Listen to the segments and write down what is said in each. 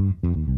Mm-hmm.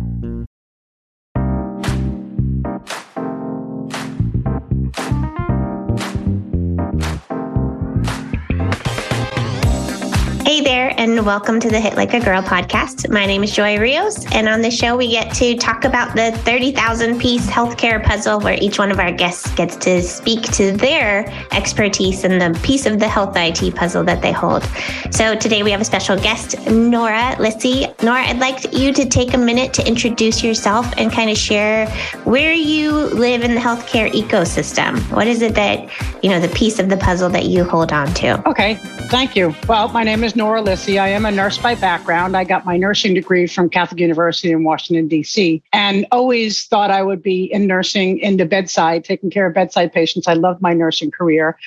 Hey there, and welcome to the Hit Like a Girl podcast. My name is Joy Rios, and on the show, we get to talk about the 30,000 piece healthcare puzzle where each one of our guests gets to speak to their expertise in the piece of the health IT puzzle that they hold. So today we have a special guest, Nora Lissy. Nora, I'd like you to take a minute to introduce yourself and kind of share where you live in the healthcare ecosystem. What is it that, you know, the piece of the puzzle that you hold on to? Okay, thank you. Well, my name is Nora Lissy. I am a nurse by background. I got my nursing degree from Catholic University in Washington, D.C., and always thought I would be in nursing in the bedside, taking care of bedside patients. I loved my nursing career.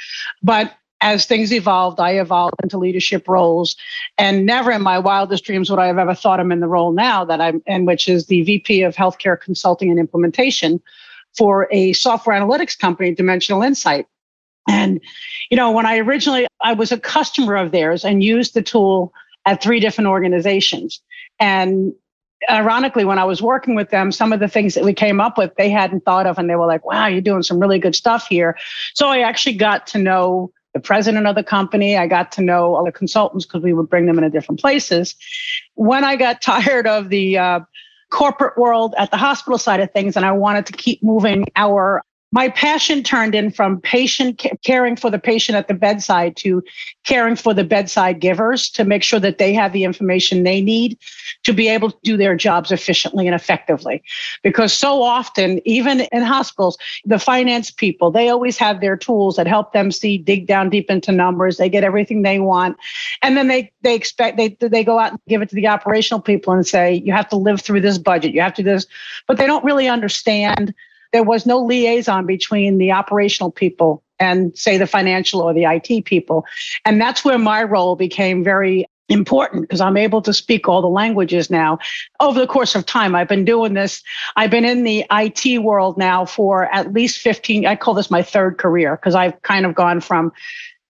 But as things evolved, I evolved into leadership roles. And never in my wildest dreams would I have ever thought I'm in the role now that I'm in, which is the VP of Healthcare Consulting and Implementation for a software analytics company, Dimensional Insight. And, you know, when I originally, I was a customer of theirs and used the tool at three different organizations. And ironically, when I was working with them, some of the things that we came up with, they hadn't thought of. And they were like, wow, you're doing some really good stuff here. So I actually got to know the president of the company. I got to know all the consultants because we would bring them into different places. When I got tired of the uh, corporate world at the hospital side of things and I wanted to keep moving our my passion turned in from patient caring for the patient at the bedside to caring for the bedside givers to make sure that they have the information they need to be able to do their jobs efficiently and effectively. Because so often, even in hospitals, the finance people, they always have their tools that help them see, dig down deep into numbers. They get everything they want. And then they, they expect, they, they go out and give it to the operational people and say, you have to live through this budget. You have to do this, but they don't really understand there was no liaison between the operational people and say the financial or the IT people. And that's where my role became very important because I'm able to speak all the languages now. Over the course of time, I've been doing this. I've been in the IT world now for at least 15, I call this my third career because I've kind of gone from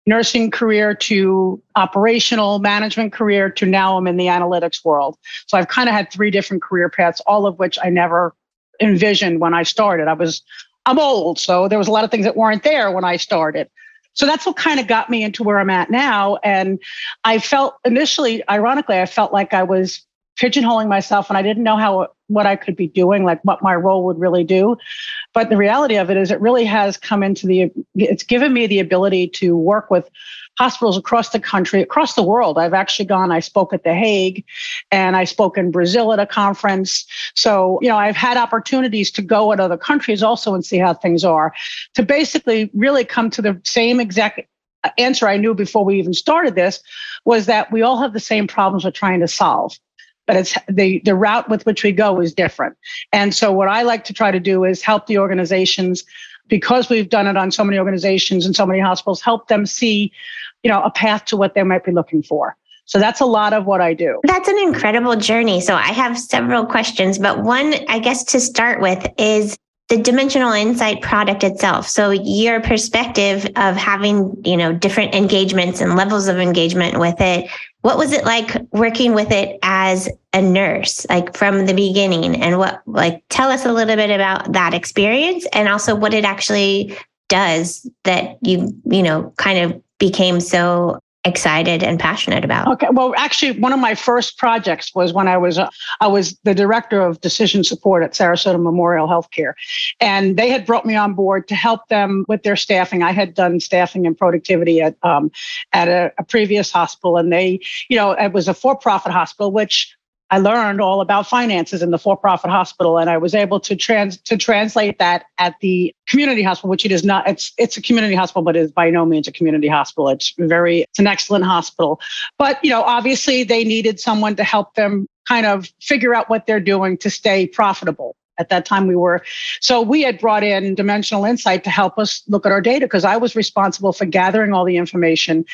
nursing career to operational management career to now I'm in the analytics world. So I've kind of had three different career paths, all of which I never envisioned when I started. I was, I'm old, so there was a lot of things that weren't there when I started. So that's what kind of got me into where I'm at now. And I felt initially, ironically, I felt like I was pigeonholing myself and I didn't know how what I could be doing, like what my role would really do. But the reality of it is it really has come into the it's given me the ability to work with hospitals across the country, across the world. I've actually gone, I spoke at The Hague and I spoke in Brazil at a conference. So, you know, I've had opportunities to go at other countries also and see how things are to basically really come to the same exact uh, answer I knew before we even started this was that we all have the same problems we're trying to solve but it's the the route with which we go is different. And so what I like to try to do is help the organizations because we've done it on so many organizations and so many hospitals, help them see you know, a path to what they might be looking for. So that's a lot of what I do. That's an incredible journey. So I have several questions, but one, I guess, to start with is the dimensional insight product itself. So your perspective of having you know different engagements and levels of engagement with it what was it like working with it as a nurse like from the beginning? And what like tell us a little bit about that experience and also what it actually does that you you know kind of became so excited and passionate about? Okay, well, actually, one of my first projects was when I was uh, I was the director of decision support at Sarasota Memorial Healthcare, and they had brought me on board to help them with their staffing. I had done staffing and productivity at um, at a, a previous hospital, and they, you know, it was a for-profit hospital, which I learned all about finances in the for-profit hospital, and I was able to trans to translate that at the community hospital, which it is not. It's it's a community hospital, but it is by no means a community hospital. It's very it's an excellent hospital, but you know, obviously they needed someone to help them kind of figure out what they're doing to stay profitable. At that time, we were. So we had brought in Dimensional Insight to help us look at our data because I was responsible for gathering all the information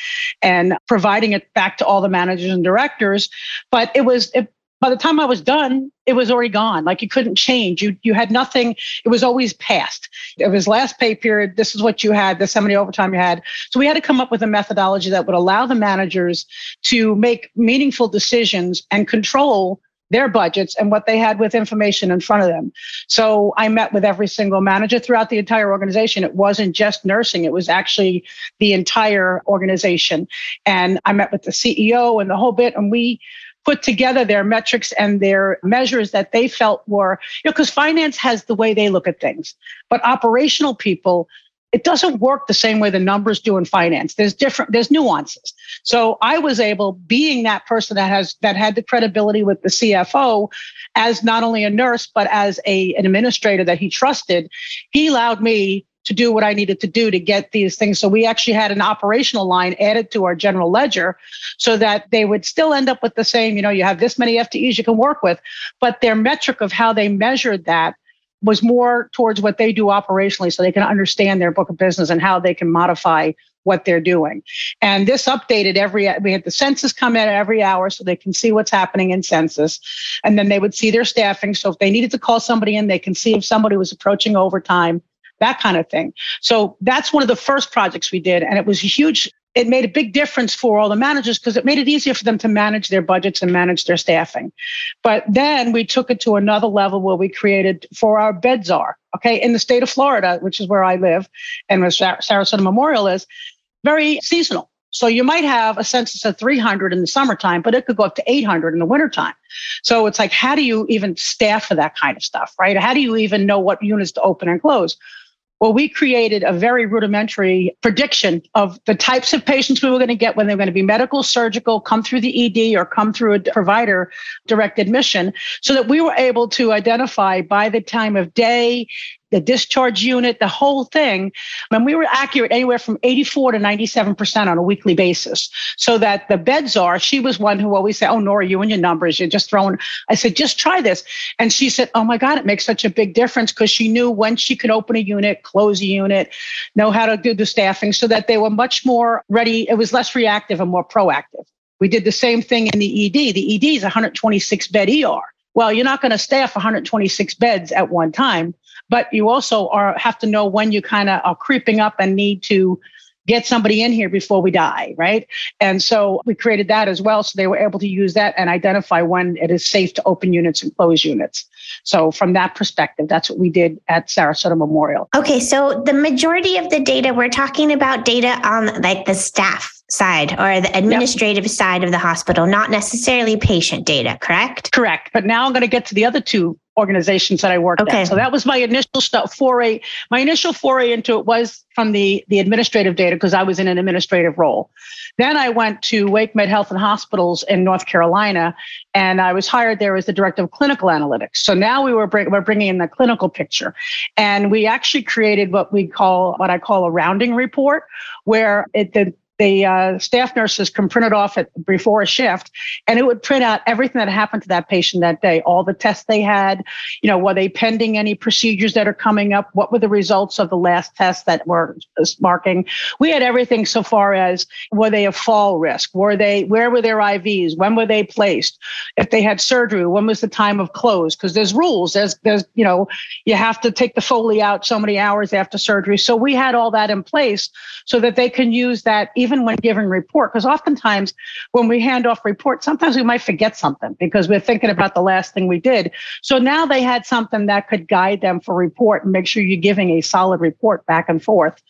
and providing it back to all the managers and directors. But it was, it, by the time I was done, it was already gone. Like you couldn't change. You you had nothing. It was always past. It was last pay period. This is what you had. This how many overtime you had. So we had to come up with a methodology that would allow the managers to make meaningful decisions and control their budgets and what they had with information in front of them. So I met with every single manager throughout the entire organization. It wasn't just nursing, it was actually the entire organization. And I met with the CEO and the whole bit. And we put together their metrics and their measures that they felt were, you know, because finance has the way they look at things, but operational people, it doesn't work the same way the numbers do in finance. There's different, there's nuances. So I was able, being that person that has that had the credibility with the CFO, as not only a nurse but as a an administrator that he trusted, he allowed me to do what I needed to do to get these things. So we actually had an operational line added to our general ledger so that they would still end up with the same, you know, you have this many FTEs you can work with, but their metric of how they measured that was more towards what they do operationally so they can understand their book of business and how they can modify what they're doing. And this updated every, we had the census come in every hour so they can see what's happening in census. And then they would see their staffing. So if they needed to call somebody in, they can see if somebody was approaching overtime that kind of thing. So that's one of the first projects we did. And it was huge, it made a big difference for all the managers because it made it easier for them to manage their budgets and manage their staffing. But then we took it to another level where we created for our bed czar, okay, in the state of Florida, which is where I live and where Sarasota Memorial is, very seasonal. So you might have a census of 300 in the summertime, but it could go up to 800 in the wintertime. So it's like, how do you even staff for that kind of stuff, right? How do you even know what units to open and close? Well, we created a very rudimentary prediction of the types of patients we were going to get when they were going to be medical, surgical, come through the ED, or come through a provider direct admission, so that we were able to identify by the time of day the discharge unit, the whole thing. And we were accurate anywhere from 84 to 97% on a weekly basis. So that the bed czar, she was one who always said, Oh, Nora, you and your numbers, you're just throwing. I said, just try this. And she said, Oh my God, it makes such a big difference because she knew when she could open a unit, close a unit, know how to do the staffing so that they were much more ready. It was less reactive and more proactive. We did the same thing in the ED. The ED is 126 bed ER. Well, you're not going to staff 126 beds at one time but you also are have to know when you kind of are creeping up and need to get somebody in here before we die, right? And so we created that as well. So they were able to use that and identify when it is safe to open units and close units. So from that perspective, that's what we did at Sarasota Memorial. Okay. So the majority of the data, we're talking about data on like the staff side or the administrative yep. side of the hospital, not necessarily patient data, correct? Correct. But now I'm going to get to the other two organizations that I worked okay. at. So that was my initial stuff foray. My initial foray into it was from the the administrative data because I was in an administrative role. Then I went to WakeMed Health and Hospitals in North Carolina, and I was hired there as the director of clinical analytics. So now we were bring, we're bringing in the clinical picture, and we actually created what we call what I call a rounding report, where it the the uh, staff nurses can print it off at, before a shift, and it would print out everything that happened to that patient that day, all the tests they had, you know, were they pending any procedures that are coming up? What were the results of the last test that were marking? We had everything so far as were they a fall risk? Were they, where were their IVs? When were they placed? If they had surgery, when was the time of close? Because there's rules. There's, there's, you know, you have to take the Foley out so many hours after surgery. So we had all that in place so that they can use that even when giving report. Because oftentimes when we hand off report, sometimes we might forget something because we're thinking about the last thing we did. So now they had something that could guide them for report and make sure you're giving a solid report back and forth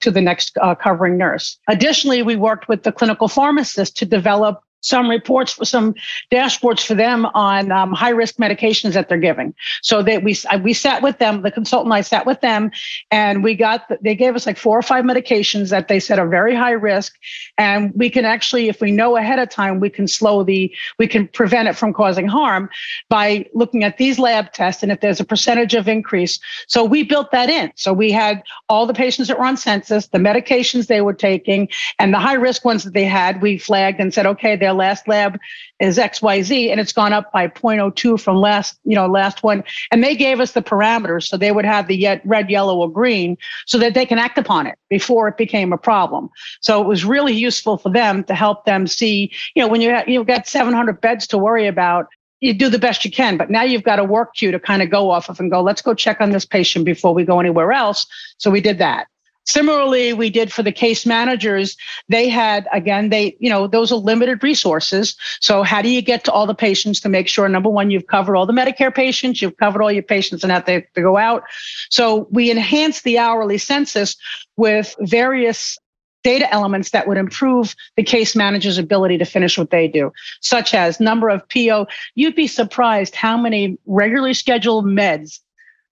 to the next uh, covering nurse. Additionally, we worked with the clinical pharmacist to develop some reports, for some dashboards for them on um, high risk medications that they're giving. So that we we sat with them, the consultant I sat with them, and we got they gave us like four or five medications that they said are very high risk, and we can actually, if we know ahead of time, we can slow the we can prevent it from causing harm by looking at these lab tests and if there's a percentage of increase. So we built that in. So we had all the patients that were on census, the medications they were taking, and the high risk ones that they had. We flagged and said, okay, they're their last lab is XYZ and it's gone up by 0.02 from last, you know, last one. And they gave us the parameters so they would have the yet red, yellow, or green so that they can act upon it before it became a problem. So it was really useful for them to help them see, you know, when you you've got 700 beds to worry about, you do the best you can, but now you've got a work queue to kind of go off of and go, let's go check on this patient before we go anywhere else. So we did that. Similarly, we did for the case managers. They had, again, they, you know, those are limited resources. So how do you get to all the patients to make sure, number one, you've covered all the Medicare patients, you've covered all your patients and have to, to go out. So we enhanced the hourly census with various data elements that would improve the case manager's ability to finish what they do, such as number of PO. You'd be surprised how many regularly scheduled meds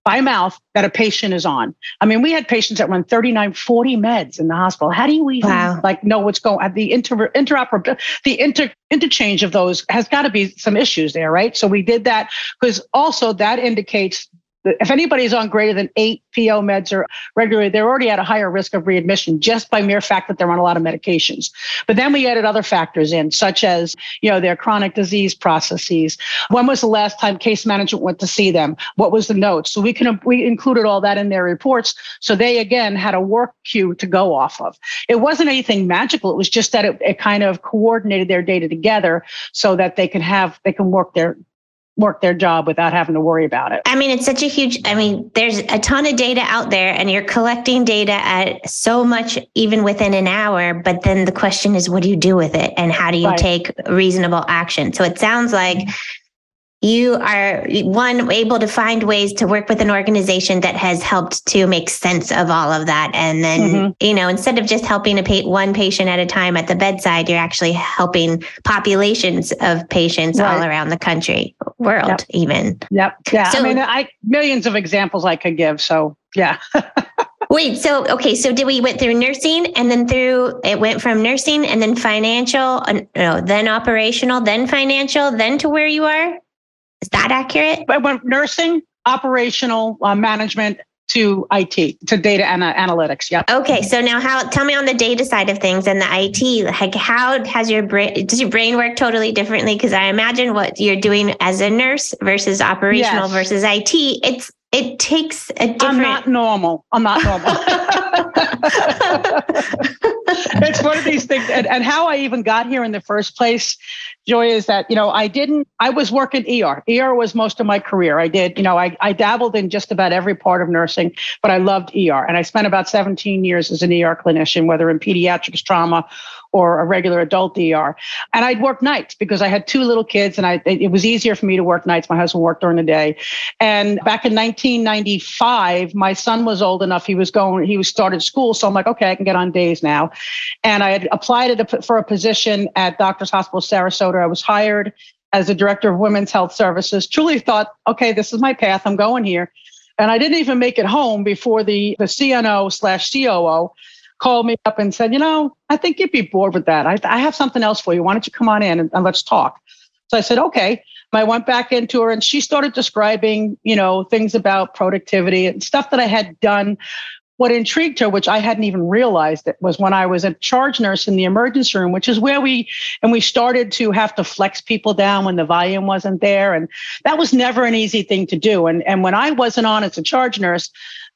by mouth that a patient is on. I mean, we had patients that run 39, 40 meds in the hospital. How do you even wow. like know what's going on? The inter interoperability, the inter interchange of those has got to be some issues there, right? So we did that because also that indicates if anybody's on greater than eight PO meds or regularly, they're already at a higher risk of readmission just by mere fact that they're on a lot of medications. But then we added other factors in, such as, you know, their chronic disease processes. When was the last time case management went to see them? What was the note? So we can, we included all that in their reports. So they again had a work queue to go off of. It wasn't anything magical. It was just that it, it kind of coordinated their data together so that they can have, they can work their, work their job without having to worry about it. I mean, it's such a huge, I mean, there's a ton of data out there and you're collecting data at so much even within an hour. But then the question is, what do you do with it? And how do you right. take reasonable action? So it sounds like you are one able to find ways to work with an organization that has helped to make sense of all of that and then mm-hmm. you know instead of just helping a pa- one patient at a time at the bedside you're actually helping populations of patients right. all around the country world yep. even yep yeah so, i mean i millions of examples i could give so yeah Wait, so okay, so did we went through nursing and then through it went from nursing and then financial, uh, no, then operational, then financial, then to where you are? Is that accurate? I went nursing, operational uh, management to IT, to data and analytics. Yeah. Okay. So now how, tell me on the data side of things and the IT, like how has your brain, does your brain work totally differently? Cause I imagine what you're doing as a nurse versus operational yes. versus IT, it's, it takes a different. I'm not normal. I'm not normal. it's one of these things. And, and how I even got here in the first place Joy, is that, you know, I didn't, I was working ER. ER was most of my career. I did, you know, I, I dabbled in just about every part of nursing, but I loved ER. And I spent about 17 years as an ER clinician, whether in pediatrics, trauma, or a regular adult ER. And I'd work nights because I had two little kids and I, it was easier for me to work nights. My husband worked during the day. And back in 1995, my son was old enough. He was going, he was started school. So I'm like, okay, I can get on days now. And I had applied for a position at Doctors Hospital Sarasota. I was hired as the director of women's health services. Truly thought, okay, this is my path. I'm going here. And I didn't even make it home before the, the CNO slash COO called me up and said, you know, I think you'd be bored with that. I, I have something else for you. Why don't you come on in and, and let's talk? So I said, okay. I went back into her and she started describing, you know, things about productivity and stuff that I had done what intrigued her, which I hadn't even realized it, was when I was a charge nurse in the emergency room, which is where we and we started to have to flex people down when the volume wasn't there. And that was never an easy thing to do. And and when I wasn't on as a charge nurse,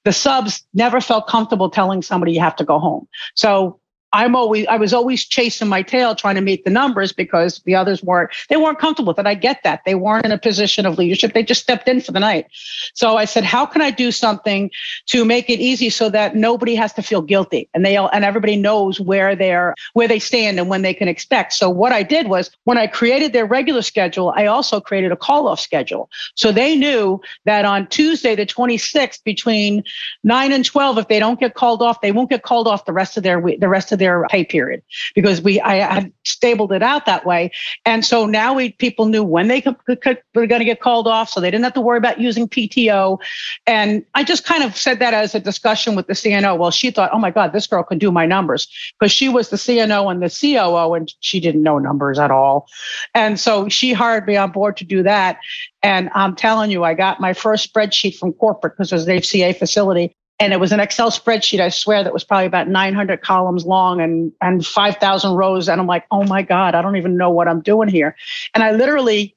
the subs never felt comfortable telling somebody you have to go home. So I'm always I was always chasing my tail trying to meet the numbers because the others weren't they weren't comfortable with it. I get that. They weren't in a position of leadership. They just stepped in for the night. So I said, how can I do something to make it easy so that nobody has to feel guilty and they all, and everybody knows where they're where they stand and when they can expect. So what I did was when I created their regular schedule, I also created a call off schedule. So they knew that on Tuesday the 26th between 9 and 12 if they don't get called off, they won't get called off the rest of their week, the rest of their pay period because we I had stabled it out that way. And so now we people knew when they could, could, were going to get called off, so they didn't have to worry about using PTO. And I just kind of said that as a discussion with the CNO. Well, she thought, oh my God, this girl can do my numbers because she was the CNO and the COO, and she didn't know numbers at all. And so she hired me on board to do that. And I'm telling you, I got my first spreadsheet from corporate because it was an HCA facility and it was an Excel spreadsheet. I swear that was probably about 900 columns long and and 5,000 rows. And I'm like, oh my god, I don't even know what I'm doing here. And I literally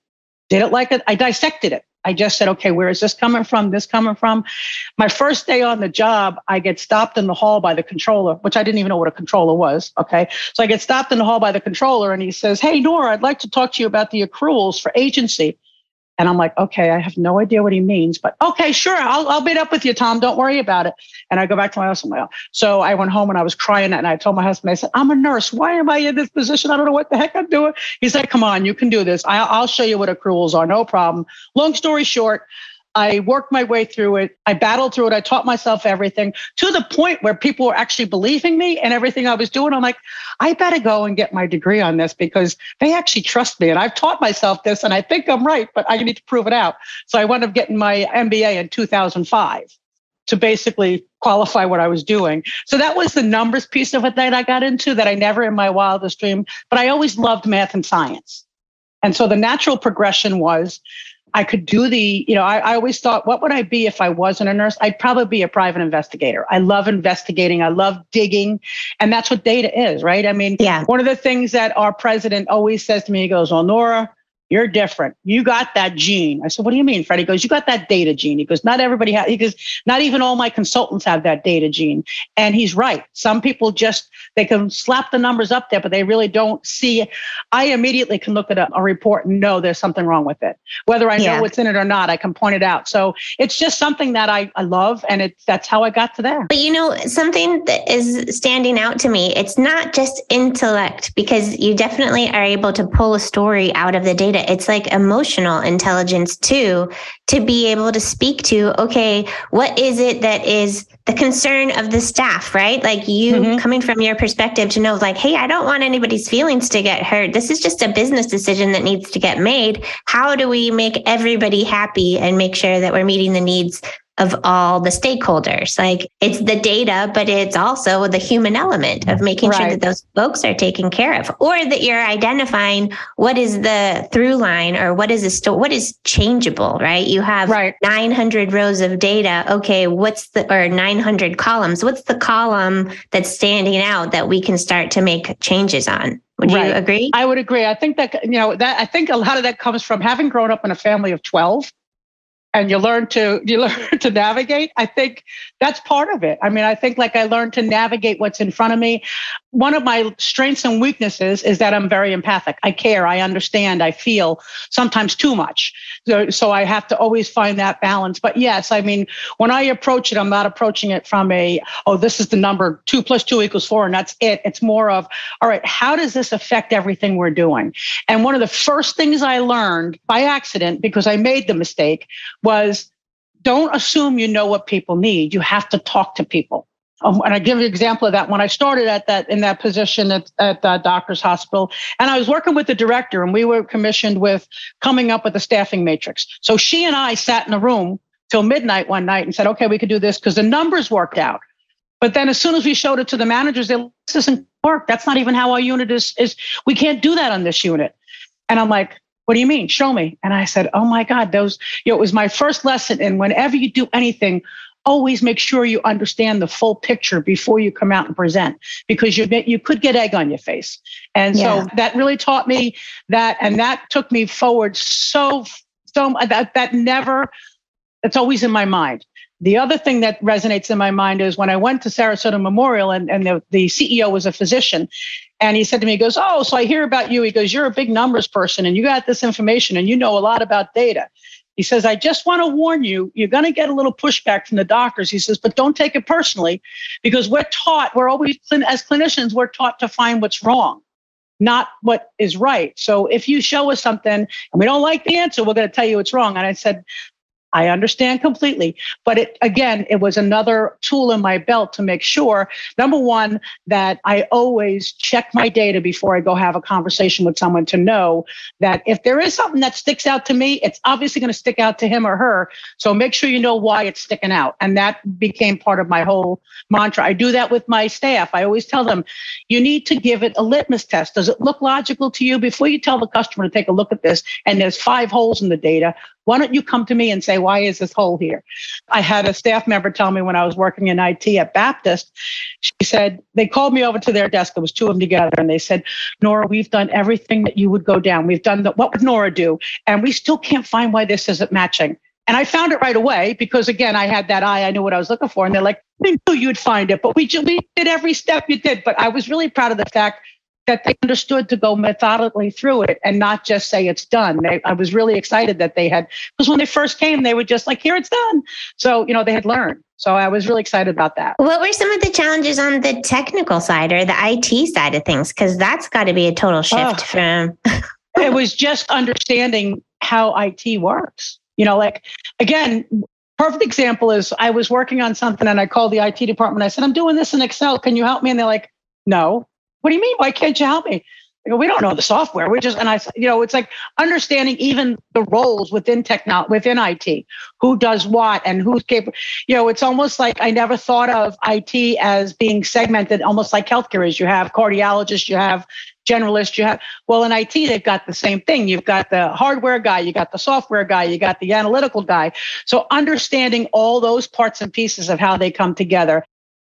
did it like a, I dissected it. I just said, okay, where is this coming from? This coming from? My first day on the job, I get stopped in the hall by the controller, which I didn't even know what a controller was. Okay. So I get stopped in the hall by the controller and he says, Hey, Nora, I'd like to talk to you about the accruals for agency. And I'm like, okay, I have no idea what he means, but okay, sure, I'll, I'll meet up with you, Tom. Don't worry about it. And I go back to my house. And my, so I went home and I was crying and I told my husband, I said, I'm a nurse. Why am I in this position? I don't know what the heck I'm doing. He's like, come on, you can do this. I, I'll show you what accruals are. No problem. Long story short, I worked my way through it. I battled through it. I taught myself everything to the point where people were actually believing me and everything I was doing. I'm like, I better go and get my degree on this because they actually trust me. And I've taught myself this and I think I'm right, but I need to prove it out. So I wound up getting my MBA in 2005 to basically qualify what I was doing. So that was the numbers piece of it that I got into that I never in my wildest dream, but I always loved math and science. And so the natural progression was I could do the, you know, I, I, always thought, what would I be if I wasn't a nurse? I'd probably be a private investigator. I love investigating. I love digging. And that's what data is, right? I mean, yeah. one of the things that our president always says to me, he goes, well, Nora, you're different. You got that gene. I said, What do you mean, Freddie? He goes, You got that data gene. He goes, Not everybody has, he goes, Not even all my consultants have that data gene. And he's right. Some people just, they can slap the numbers up there, but they really don't see. I immediately can look at a, a report and know there's something wrong with it. Whether I know what's in it or not, I can point it out. So it's just something that I, I love. And it's, that's how I got to there. But you know, something that is standing out to me, it's not just intellect because you definitely are able to pull a story out of the data data. It's like emotional intelligence too, to be able to speak to, okay, what is it that is the concern of the staff, right? Like you mm-hmm. coming from your perspective to know, like, hey, I don't want anybody's feelings to get hurt. This is just a business decision that needs to get made. How do we make everybody happy and make sure that we're meeting the needs of all the stakeholders. Like it's the data, but it's also the human element of making right. sure that those folks are taken care of, or that you're identifying what is the through line or what is a sto- what is changeable, right? You have right. 900 rows of data. Okay, what's the or 900 columns? What's the column that's standing out that we can start to make changes on? Would right. you agree? I would agree. I think that you know that I think a lot of that comes from having grown up in a family of 12 and you learn to you learn to navigate i think that's part of it. I mean i think like i learned to navigate what's in front of me. One of my strengths and weaknesses is that i'm very empathic. I care i understand i feel sometimes too much. So, so i have to always find that balance. But yes i mean when i approach it i'm not approaching it from a oh this is the number two plus two equals four and that's it. It's more of all right how does this affect everything we're doing? And one of the first things i learned by accident because i made the mistake was don't assume you know what people need. You have to talk to people. Um, and I give you an example of that. When I started at that in that position at, at the doctor's hospital, and I was working with the director, and we were commissioned with coming up with a staffing matrix. So she and I sat in a room till midnight one night and said, "Okay, we could do this because the numbers worked out." But then, as soon as we showed it to the managers, they this doesn't work. That's not even how our unit is. Is we can't do that on this unit. And I'm like, what do you mean? Show me. And I said, Oh my God, those, you know, it was my first lesson. And whenever you do anything, always make sure you understand the full picture before you come out and present because you you could get egg on your face. And yeah. so that really taught me that and that took me forward so so that that never it's always in my mind. The other thing that resonates in my mind is when I went to Sarasota Memorial and, and the, the CEO was a physician and he said to me, he goes, Oh, so I hear about you. He goes, You're a big numbers person and you got this information and you know a lot about data. He says, I just want to warn you, you're going to get a little pushback from the doctors. He says, but don't take it personally because we're taught, we're always, as clinicians, we're taught to find what's wrong, not what is right. So if you show us something and we don't like the answer, we're going to tell you it's wrong. And I said, I understand completely. But it, again, it was another tool in my belt to make sure, number one, that I always check my data before I go have a conversation with someone to know that if there is something that sticks out to me, it's obviously going to stick out to him or her. So make sure you know why it's sticking out. And that became part of my whole mantra. I do that with my staff. I always tell them, you need to give it a litmus test. Does it look logical to you before you tell the customer to take a look at this? And there's five holes in the data. Why don't you come to me and say, why is this hole here? I had a staff member tell me when I was working in IT at Baptist, she said, they called me over to their desk. It was two of them together. And they said, Nora, we've done everything that you would go down. We've done the, what would Nora do? And we still can't find why this isn't matching. And I found it right away because again, I had that eye. I knew what I was looking for. And they're like, we knew you'd find it, but we, we did every step you did. But I was really proud of the fact that they understood to go methodically through it and not just say it's done. They, I was really excited that they had, because when they first came, they were just like, here it's done. So, you know, they had learned. So I was really excited about that. What were some of the challenges on the technical side or the IT side of things? Because that's got to be a total shift oh, from. it was just understanding how IT works. You know, like, again, perfect example is I was working on something and I called the IT department. I said, I'm doing this in Excel. Can you help me? And they're like, no. What do you mean? Why can't you help me? We don't know the software. We just and I, you know, it's like understanding even the roles within technology, within IT, who does what and who's capable. You know, it's almost like I never thought of IT as being segmented, almost like healthcare is. You have cardiologists, you have generalists, you have well in IT they've got the same thing. You've got the hardware guy, you got the software guy, you got the analytical guy. So understanding all those parts and pieces of how they come together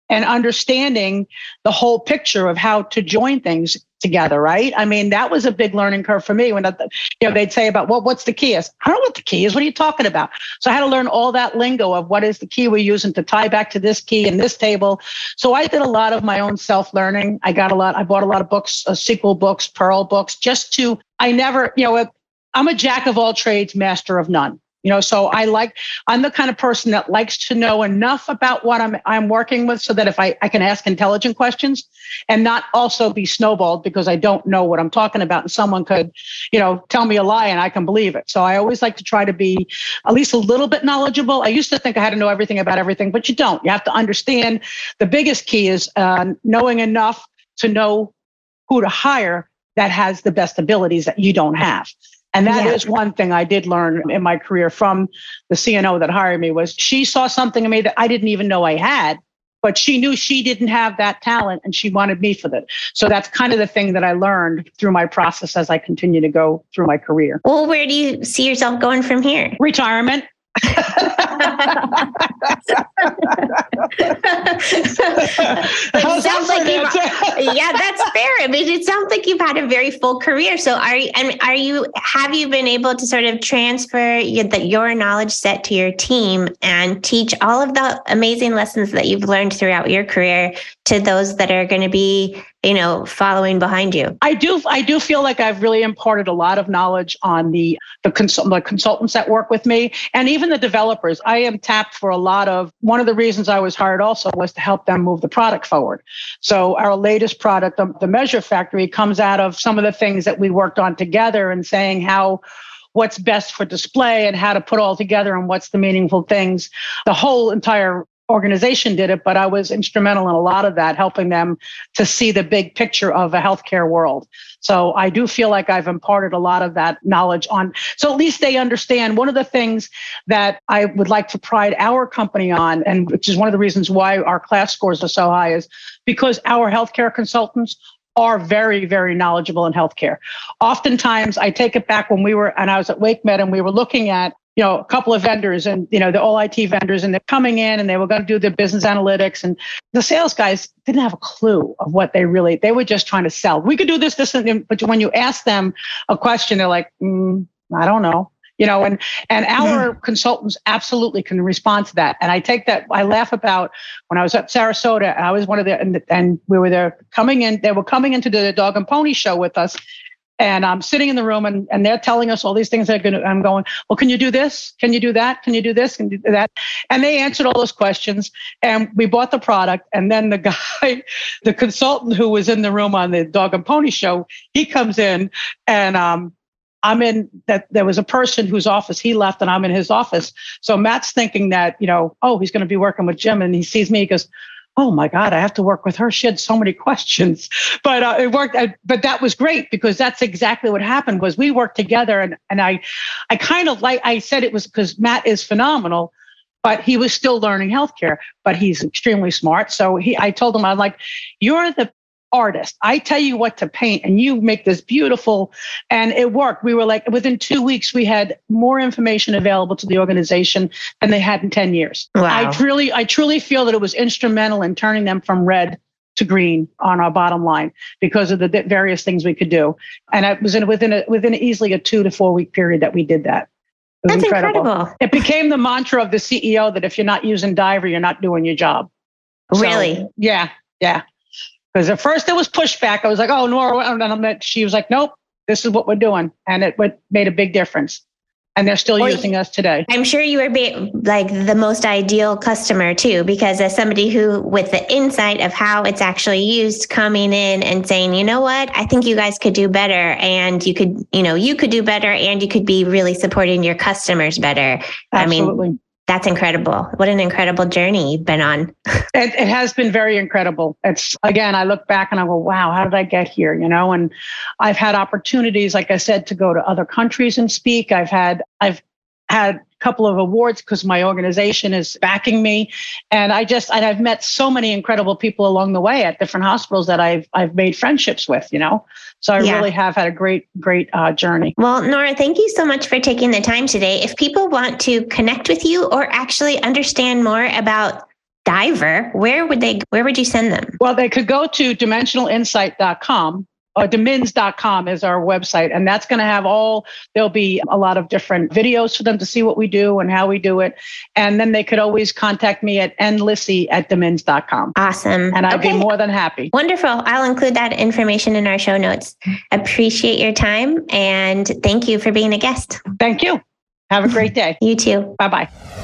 and understanding the whole picture of how to join things together, right? I mean, that was a big learning curve for me when you know they'd say about well, what's the key is? I don't know what the key is. What are you talking about? So I had to learn all that lingo of what is the key we're using to tie back to this key in this table. So I did a lot of my own self learning. I got a lot. I bought a lot of books, uh, SQL books, Perl books, just to. I never, you know, I'm a jack of all trades, master of none. You know, so I like, I'm the kind of person that likes to know enough about what I'm, I'm working with so that if I, I can ask intelligent questions and not also be snowballed because I don't know what I'm talking about and someone could, you know, tell me a lie and I can believe it. So I always like to try to be at least a little bit knowledgeable. I used to think I had to know everything about everything, but you don't. You have to understand the biggest key is uh, knowing enough to know who to hire that has the best abilities that you don't have. And that yeah. is one thing I did learn in my career from the CNO that hired me was she saw something in me that I didn't even know I had, but she knew she didn't have that talent and she wanted me for that. So that's kind of the thing that I learned through my process as I continue to go through my career. Well, where do you see yourself going from here? Retirement. Sounds like yeah, that's fair. I mean, it sounds like you've had a very full career. So, are you? And are you? Have you been able to sort of transfer your knowledge set to your team and teach all of the amazing lessons that you've learned throughout your career to those that are going to be you know following behind you? I do i do feel like i've really imparted a lot of knowledge on the the, consult, the consultants that work with me and even the developers. I am tapped for a lot of one of the reasons i was hired also was to help them move the product forward. So our latest product the, the measure factory comes out of some of the things that we worked on together and saying how what's best for display and how to put all together and what's the meaningful things. The whole entire organization did it, but I was instrumental in a lot of that, helping them to see the big picture of a healthcare world. So I do feel like I've imparted a lot of that knowledge on. So at least they understand one of the things that I would like to pride our company on, and which is one of the reasons why our KLAS scores are so high, is because our healthcare consultants are very, very knowledgeable in healthcare. Oftentimes, I take it back when we were, and I was at WakeMed and we were looking at you know, a couple of vendors and, you know, the all IT vendors and they're coming in and they were going to do their business analytics. And the sales guys didn't have a clue of what they really, they were just trying to sell. We could do this, this, and, but when you ask them a question, they're like, mm, I don't know you know and and our mm-hmm. consultants absolutely can respond to that and i take that i laugh about when i was at sarasota i was one of the and, and we were there coming in they were coming into the dog and pony show with us and I'm sitting in the room and, and they're telling us all these things that I'm going, well, can you do this? Can you do that? Can you do this? Can you do that? And they answered all those questions and we bought the product. And then the guy, the consultant who was in the room on the dog and pony show, he comes in and, um, I'm in that there was a person whose office he left and I'm in his office. So Matt's thinking that, you know, oh, he's going to be working with Jim and he sees me, he goes, oh my God, I have to work with her. She had so many questions, but uh, it worked. Uh, but that was great because that's exactly what happened was we worked together and, and I, I kind of like, I said it was because Matt is phenomenal, but he was still learning healthcare, but he's extremely smart. So he, I told him, I'm like, you're the artist. I tell you what to paint and you make this beautiful. And it worked. We were like, within two weeks, we had more information available to the organization than they had in 10 years. Wow. I truly, I truly feel that it was instrumental in turning them from red to green on our bottom line because of the various things we could do. And it was in, within a, within easily a two to four week period that we did that. That's incredible. incredible. It became the mantra of the CEO that if you're not using Diver, you're not doing your job. Really? So, yeah. Yeah. Because at first it was pushback. I was like, oh, Nora. And she was like, nope, this is what we're doing. And it made a big difference. And they're still well, using us today. I'm sure you were be, like the most ideal customer too, because as somebody who, with the insight of how it's actually used, coming in and saying, you know what, I think you guys could do better, and you could, you know, you could do better, and you could be really supporting your customers better. Absolutely. I mean, that's incredible. What an incredible journey you've been on. it, it, has been very incredible. It's again, I look back and I go, wow, how did I get here? You know, and I've had opportunities, like I said, to go to other countries and speak. I've had, I've had couple of awards because my organization is backing me. And i just and i've met so many incredible people along the way at different hospitals that i've i've made friendships with you know? So i yeah. really have had a great great uh, journey. Well nora thank you so much for taking the time today. If people want to connect with you or actually understand more about diver where would they where would you send them? Well they could go to dimensionalinsight.com uh, dimins.com is our website and that's going to have all there'll be a lot of different videos for them to see what we do and how we do it. And then they could always contact me at nlissy at dimins.com awesome. And i'd okay. be more than happy. Wonderful. I'll include that information in our show notes. Appreciate your time and thank you for being a guest. Thank you. Have a great day. You too. Bye bye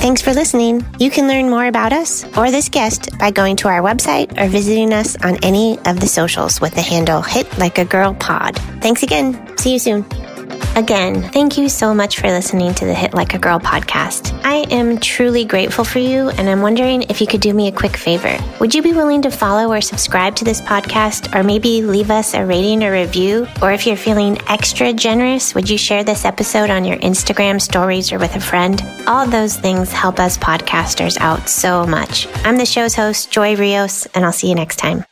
Thanks for listening. You can learn more about us or this guest by going to our website or visiting us on any of the socials with the handle Hit Like a Girl Pod. Thanks again. See you soon. Again, thank you so much for listening to the Hit Like a Girl podcast. I am truly grateful for you, and I'm wondering if you could do me a quick favor. Would you be willing to follow or subscribe to this podcast, or maybe leave us a rating or review? Or if you're feeling extra generous, would you share this episode on your Instagram stories or with a friend? All those things help us podcasters out so much. I'm the show's host, Joy Rios, and I'll see you next time.